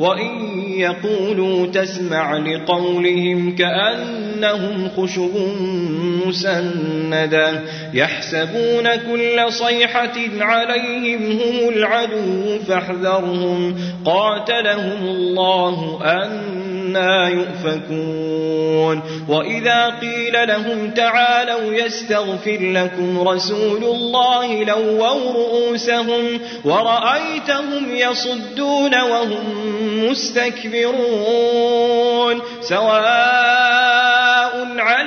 وإن يقولوا تسمع لقولهم كأنهم خشب مسندة يحسبون كل صيحة عليهم هم العدو فاحذرهم قاتلهم الله أنا يؤفكون وإذا قيل لهم تعالوا يستغفر لكم رسول الله لووا رؤوسهم ورأيتهم يصدون وهم مستكبرون سواء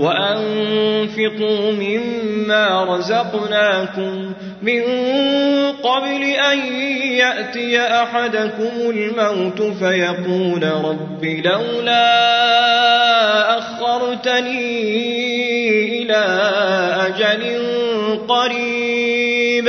وأنفقوا مما رزقناكم من قبل أن يأتي أحدكم الموت فيقول رب لولا أخرتني إلى أجل قريب